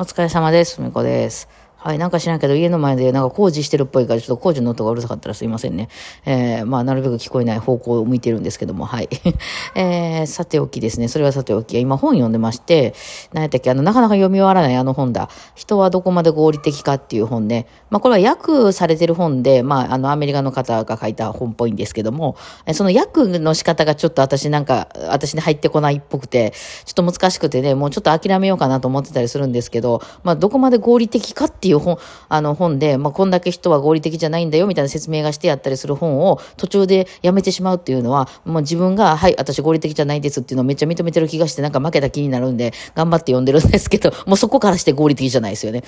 お疲れ様です。みこです。はい、なんか知らんけど、家の前でなんか工事してるっぽいから、ちょっと工事の音がうるさかったらすいませんね。えー、まあ、なるべく聞こえない方向を向いてるんですけども、はい。えー、さておきですね、それはさておき、今本読んでまして、何やったっけ、あの、なかなか読み終わらないあの本だ。人はどこまで合理的かっていう本ね。まあ、これは訳されてる本で、まあ、あの、アメリカの方が書いた本っぽいんですけども、その訳の仕方がちょっと私なんか、私に入ってこないっぽくて、ちょっと難しくてね、もうちょっと諦めようかなと思ってたりするんですけど、まあ、どこまで合理的かっていうていう本、あの、本で、まあ、こんだけ人は合理的じゃないんだよみたいな説明がしてやったりする本を途中でやめてしまうっていうのは、もう自分が、はい、私合理的じゃないですっていうのをめっちゃ認めてる気がして、なんか負けた気になるんで、頑張って読んでるんですけど、もうそこからして合理的じゃないですよね。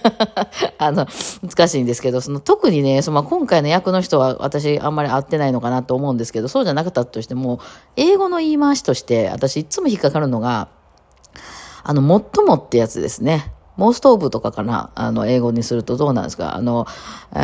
あの、難しいんですけど、その特にね、その今回の役の人は私あんまり合ってないのかなと思うんですけど、そうじゃなかったとしても、英語の言い回しとして、私いつも引っかかるのが、あの、最もってやつですね。モストーブとかかな？あの、英語にするとどうなんですか？あの、え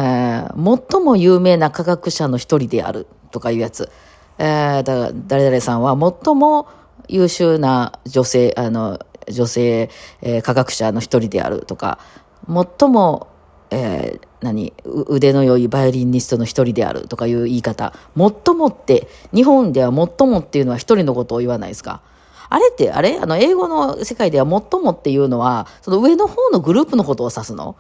ー、最も有名な科学者の一人であるとかいうやつ。えー、だから誰々さんは最も優秀な女性、あの、女性、えー、科学者の一人であるとか、最も、えー、何、腕の良いバイオリニストの一人であるとかいう言い方。最もって、日本では最もっていうのは一人のことを言わないですか？あれって、あれ？あの、英語の世界では最もっていうのは、その上の方のグループのことを指すの。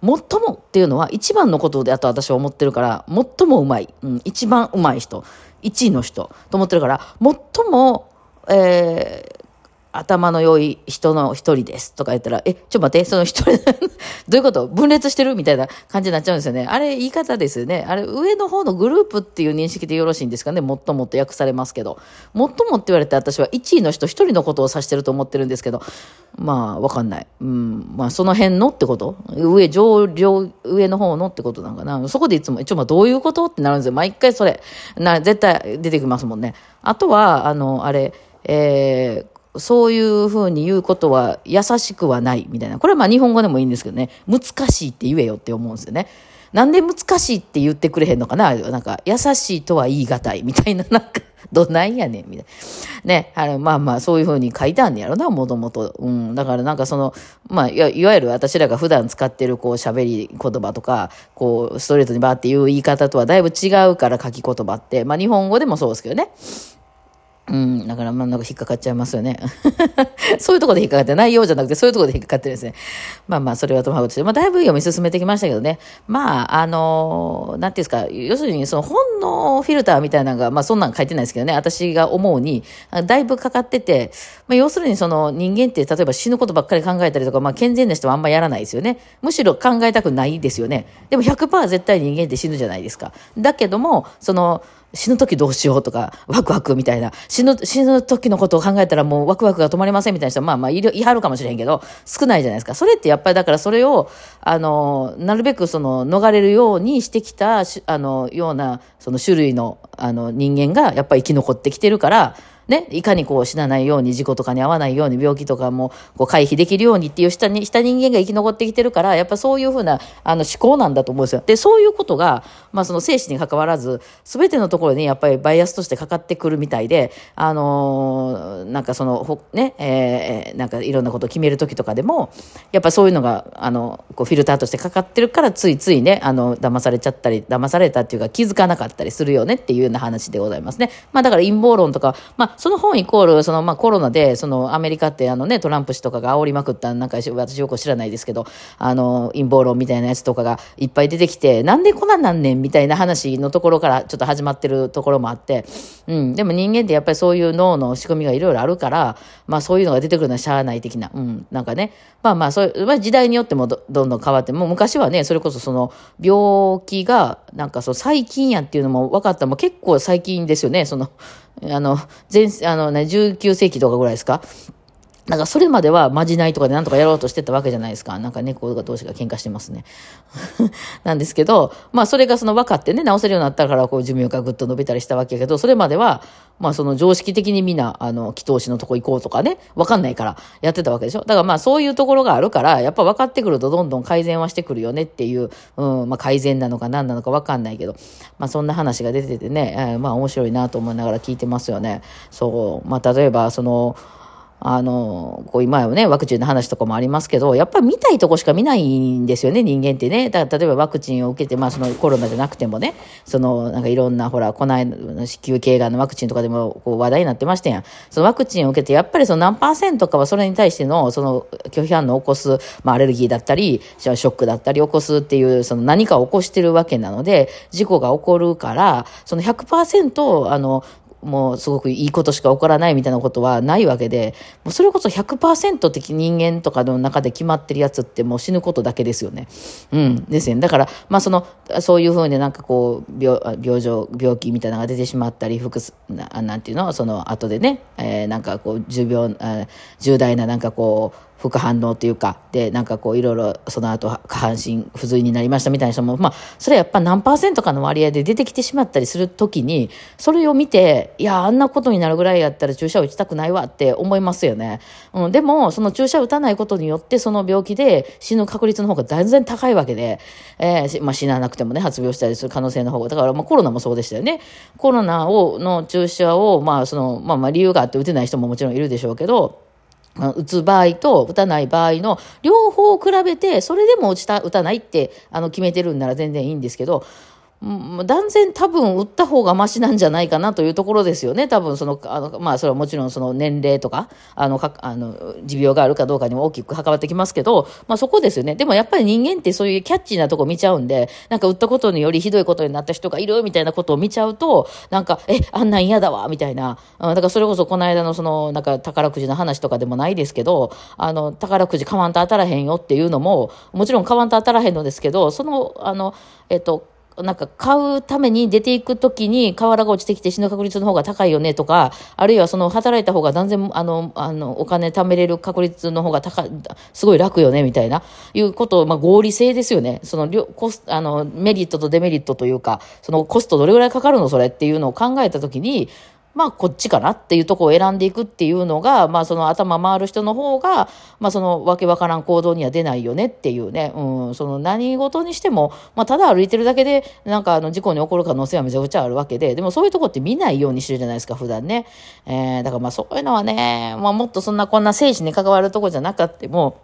最もっていうのは一番のことであと私は思ってるから、最もうまい、うん、一番うまい人、一位の人と思ってるから、最も、えー、頭の良い人の一人ですとか言ったら、え、ちょっと待って、その一人、どういうこと？分裂してる？みたいな感じになっちゃうんですよね。あれ言い方ですよね。あれ上の方のグループっていう認識でよろしいんですかね？もっともっと訳されますけど。もっともって言われて私は1位の人一人のことを指してると思ってるんですけど、まあわかんない。うん、まあその辺のってこと？上、上、上、上の方のってことなんかな？そこでいつも、一応まあどういうこと？ってなるんですよ。毎回それ。な、絶対出てきますもんね。あとは、あの、あれ、えー、そういうふうに言うことは優しくはないみたいな。これはまあ日本語でもいいんですけどね。難しいって言えよって思うんですよね。なんで難しいって言ってくれへんのかな？なんか、優しいとは言い難いみたいな、なんか、どないやねんみたいな。ね。あの、まあまあ、そういうふうに書いたんやろな、もともと。うん。だからなんかその、まあ、いわゆる私らが普段使ってる、こう、喋り言葉とか、こう、ストレートにバーっていう言い方とはだいぶ違うから書き言葉って、まあ日本語でもそうですけどね。うん。だから、ま、なんか引っかかっちゃいますよね。そういうところで引っかかって、内容じゃなくて、そういうところで引っかかってるんですね。まあまあ、それはともかくして、まあ、だいぶ読み進めてきましたけどね。まあ、あの、なんていうんですか、要するに、その本のフィルターみたいなのが、まあ、そんなん書いてないですけどね、私が思うに、だいぶかかってて、まあ、要するに、その人間って、例えば死ぬことばっかり考えたりとか、まあ、健全な人はあんまやらないですよね。むしろ考えたくないですよね。でも100%絶対人間って死ぬじゃないですか。だけども、その、死ぬ時どうしようとか、ワクワクみたいな、死ぬ、死ぬ時のことを考えたらもうワクワクが止まりませんみたいな人は、まあまあい、いはるかもしれへんけど、少ないじゃないですか。それってやっぱりだからそれを、あの、なるべくその、逃れるようにしてきた、あの、ような、その種類の、あの、人間がやっぱり生き残ってきてるから、ね、いかにこう死なないように事故とかに遭わないように病気とかもこう回避できるようにっていうしたにした人間が生き残ってきてるからやっぱそういうふうなあの思考なんだと思うんですよ。でそういうことが、まあ、その生死に関わらず全てのところにやっぱりバイアスとしてかかってくるみたいで、あのー、なんかそのほねえー、なんかいろんなことを決める時とかでもやっぱそういうのがあのこうフィルターとしてかかってるからついついねあの騙されちゃったり騙されたっていうか気づかなかったりするよねっていうような話でございますね。まあだから陰謀論とか、まあその本イコール、その、まあ、コロナで、その、アメリカって、あのね、トランプ氏とかが煽りまくった、なんか、私よく知らないですけど、あの、陰謀論みたいなやつとかがいっぱい出てきて、なんでこんなんなんねんみたいな話のところからちょっと始まってるところもあって、うん、でも人間ってやっぱりそういう脳の仕組みがいろいろあるから、まあ、そういうのが出てくるのはしゃあない的な、うん、なんかね、まあまあ、そういう、まあ、時代によってもどんどん変わって、もう昔はね、それこそその、病気が、なんかそう、細菌やっていうのも分かった。も結構最近ですよね、その、あの、前、あのね、19世紀とかぐらいですか？なんかそれまではまじないとかでなんとかやろうとしてたわけじゃないですか。なんか猫が同士が喧嘩してますね。なんですけど、まあそれがその分かってね、治せるようになったからこう寿命がぐっと伸びたりしたわけやけど、それまでは、まあその常識的にみんな、あの、祈祷師のとこ行こうとかね、分かんないからやってたわけでしょ。だからまあそういうところがあるから、やっぱ分かってくるとどんどん改善はしてくるよねっていう、うん、まあ改善なのか何なのか分かんないけど、まあそんな話が出ててね、えー、まあ面白いなと思いながら聞いてますよね。そう、まあ例えばその、あの、こう今はね、ワクチンの話とかもありますけど、やっぱり見たいとこしか見ないんですよね、人間ってね。だ例えばワクチンを受けて、まあそのコロナじゃなくてもね、そのなんかいろんな、ほら、この間、子宮頸がんのワクチンとかでもこう話題になってましたやん。そのワクチンを受けて、やっぱりその何パーセントかはそれに対しての、その拒否反応を起こす、まあアレルギーだったり、ショックだったり起こすっていう、その何かを起こしてるわけなので、事故が起こるから、その100%、あの、もうすごくいいことしか起こらないみたいなことはないわけで、もうそれこそ100%的人間とかの中で決まってるやつってもう死ぬことだけですよね。うん。ですよね。だから、まあその、そういうふうになんかこう、病、病状、病気みたいなのが出てしまったり、複数、ななんていうの？その後でね、えー、なんかこう、重病、重大ななんかこう、副反応というか、で、なんかこういろいろその後下半身不随になりましたみたいな人も、まあ、それはやっぱ何パーセントかの割合で出てきてしまったりするときに、それを見て、いや、あんなことになるぐらいやったら注射を打ちたくないわって思いますよね。うん、でも、その注射を打たないことによって、その病気で死ぬ確率の方が全然高いわけで、えー、まあ、死ななくてもね、発病したりする可能性の方が、だから、まあ、コロナもそうでしたよね。コロナを、の注射を、まあ、その、まあ、まあ、理由があって打てない人ももちろんいるでしょうけど、打つ場合と打たない場合の両方を比べて、それでも打ちた、打たないってあの決めてるんなら全然いいんですけど、断然多分売った方がマシなんじゃないかなというところですよね。多分その、あの、まあそれはもちろんその年齢とか、あの、かあの、持病があるかどうかにも大きく関わってきますけど、まあそこですよね。でもやっぱり人間ってそういうキャッチーなとこ見ちゃうんで、なんか売ったことによりひどいことになった人がいるみたいなことを見ちゃうと、なんか、え、あんなん嫌だわ、みたいな。だからそれこそこの間のその、なんか宝くじの話とかでもないですけど、あの、宝くじ買わんと当たらへんよっていうのも、もちろん買わんと当たらへんのですけど、その、あの、えっと、なんか買うために出ていくときに瓦が落ちてきて死ぬ確率の方が高いよねとか、あるいはその働いた方が断然あの、あの、お金貯めれる確率の方が高い、すごい楽よねみたいな、いうことを、まあ合理性ですよね。その、コスあの、メリットとデメリットというか、そのコストどれぐらいかかるのそれっていうのを考えたときに、まあ、こっちかなっていうとこを選んでいくっていうのが、まあ、その頭回る人の方が、まあ、そのわけわからん行動には出ないよねっていうね、うん、その何事にしても、まあ、ただ歩いてるだけで、なんかあの事故に起こる可能性はめちゃくちゃあるわけで、でもそういうとこって見ないようにしてるじゃないですか、普段ね。えー、だからまあそういうのはね、まあ、もっとそんなこんな生死に関わるとこじゃなかっても、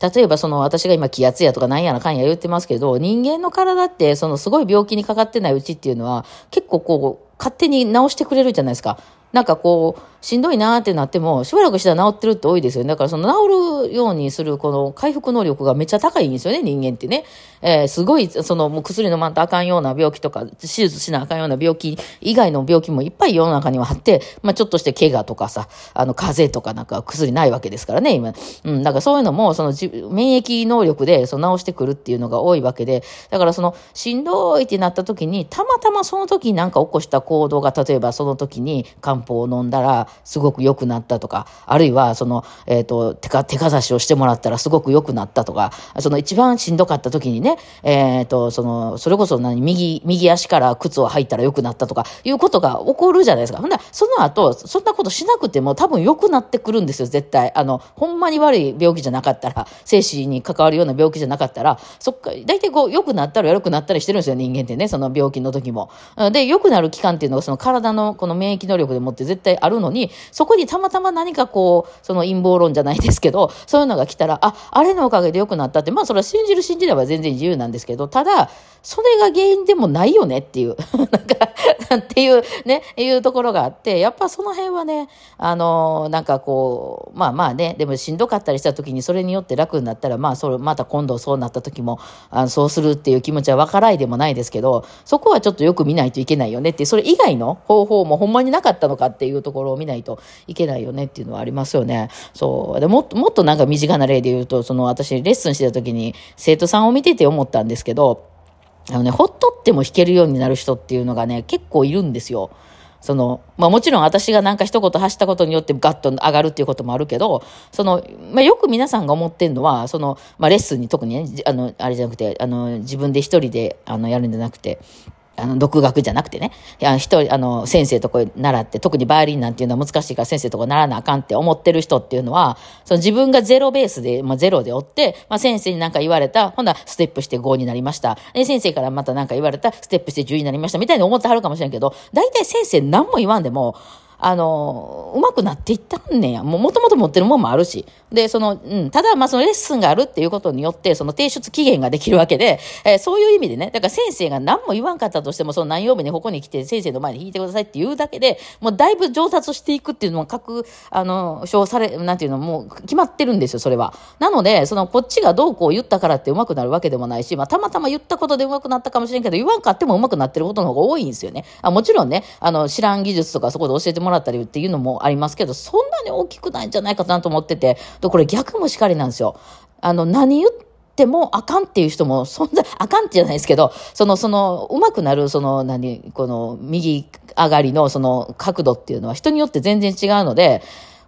例えばその私が今気圧やとかなんやらかんや言ってますけど、人間の体ってそのすごい病気にかかってないうちっていうのは結構こう勝手に直してくれるじゃないですか。なんかこう、しんどいなってなっても、しばらくしたら治ってるって多いですよね。だからその治るようにするこの回復能力がめっちゃ高いんですよね、人間ってね。えー、すごい、そのもう薬飲まんとあかんような病気とか、手術しなあかんような病気以外の病気もいっぱい世の中にはあって、まあちょっとして怪我とかさ、あの風邪とかなんか薬ないわけですからね、今。うん、だからそういうのも、その免疫能力でその治してくるっていうのが多いわけで、だからそのしんどいってなった時に、たまたまその時になんか起こした行動が、例えばその時に漢方を飲んだらすごく良くなったとか、あるいは、その、えっ、ー、と、手か、手かざしをしてもらったらすごく良くなったとか、その一番しんどかった時にね、えっ、ー、と、その、それこそ何、右、右足から靴を履いたら良くなったとか、いうことが起こるじゃないですか。ほんなその後、そんなことしなくても多分良くなってくるんですよ、絶対。あの、ほんまに悪い病気じゃなかったら、生死に関わるような病気じゃなかったら、そっか、大体こう、良くなったら悪くなったりしてるんですよ、人間ってね、その病気の時も。で、良くなる期間っていうのが、その体のこの免疫能力でもって絶対あるのに、そこにたまたま何かこう、その陰謀論じゃないですけど、そういうのが来たら、あ、あれのおかげで良くなったって、まあそれは信じる信じれば全然自由なんですけど、ただ、それが原因でもないよねっていう、なんか、っていうね、いうところがあって、やっぱその辺はね、あの、なんかこう、まあまあね、でもしんどかったりした時にそれによって楽になったら、まあそれ、また今度そうなった時も、あそうするっていう気持ちは分からいでもないですけど、そこはちょっとよく見ないといけないよねって、それ以外の方法もほんまになかったのかっていうところを見ないといけないよねっていうのはありますよね。そう。でもっと、もっとなんか身近な例で言うと、その私レッスンしてた時に生徒さんを見てて思ったんですけど、あのね、ほっとっても弾けるようになる人っていうのがね、結構いるんですよ。その、まあもちろん私がなんか一言発したことによってガッと上がるっていうこともあるけど、その、まあよく皆さんが思ってんのは、その、まあレッスンに特にね、あの、あれじゃなくて、あの、自分で一人で、あの、やるんじゃなくて、あの、独学じゃなくてね、一人、あの、先生とこ習って、特にバイオリンなんていうのは難しいから先生とこ習わなあかんって思ってる人っていうのは、その自分がゼロベースで、まあ、ゼロでおって、まあ、先生になんか言われた、ほんなステップして5になりました。で、先生からまたなんか言われた、ステップして10になりました、みたいに思ってはるかもしれんけど、大体先生何も言わんでも、あの、うまくなっていったんねんや。も、ともと持ってるもんもあるし。で、その、うん、ただ、まあ、そのレッスンがあるっていうことによって、その提出期限ができるわけで、えー、そういう意味でね、だから先生が何も言わんかったとしても、その何曜日にここに来て先生の前に弾いてくださいって言うだけで、もうだいぶ上達していくっていうのも各、あの、証され、なんていうの、もう決まってるんですよ、それは。なので、その、こっちがどうこう言ったからって上手くなるわけでもないし、まあ、たまたま言ったことで上手くなったかもしれんけど、言わんかっても上手くなってることの方が多いんですよね。あもちろんね、あの、知らん技術とかそこで教えてももらったりっていうのもありますけど、そんなに大きくないんじゃないかなと思ってて、これ逆もしかりなんですよ。あの、何言ってもあかんっていう人も存在、あかんってじゃないですけど、その、その、うまくなる、その、何、この、右上がりのその角度っていうのは人によって全然違うので、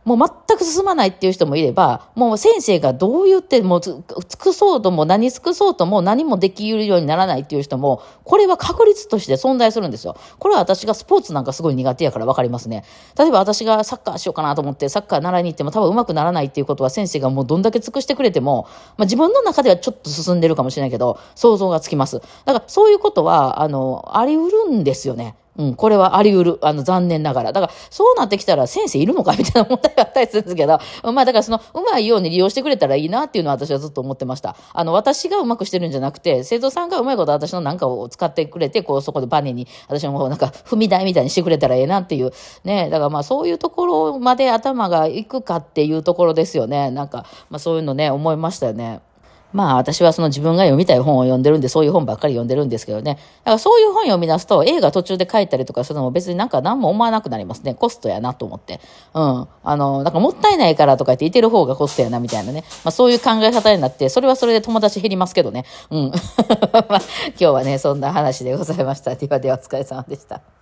もう全く進まないっていう人もいれば、もう先生がどう言っても尽くそうとも何尽くそうとも何もできるようにならないっていう人も、これは確率として存在するんですよ。これは私がスポーツなんかすごい苦手やから分かりますね。例えば私がサッカーしようかなと思ってサッカー習いに行っても多分上手くならないっていうことは先生がもうどんだけ尽くしてくれても、まあ自分の中ではちょっと進んでるかもしれないけど、想像がつきます。だからそういうことは、あの、あり得るんですよね。うん、これはあり得る。あの、残念ながら。だから、そうなってきたら先生いるのかみたいな問題があったりするんですけど、まあ、だからその、うまいように利用してくれたらいいなっていうのは私はずっと思ってました。あの、私がうまくしてるんじゃなくて、生徒さんがうまいこと私のなんかを使ってくれて、こう、そこでバネに、私のなんか、踏み台みたいにしてくれたらええなっていう。ね、だからまあ、そういうところまで頭がいくかっていうところですよね。なんか、まあ、そういうのね、思いましたよね。まあ私はその自分が読みたい本を読んでるんで、そういう本ばっかり読んでるんですけどね。だからそういう本読み出すと、映画途中で書いたりとかするのも別になんか何も思わなくなりますね。コストやなと思って。うん。あの、なんかもったいないからとか言っていてる方がコストやなみたいなね。まあそういう考え方になって、それはそれで友達減りますけどね。うん。ま今日はね、そんな話でございました。ではではお疲れ様でした。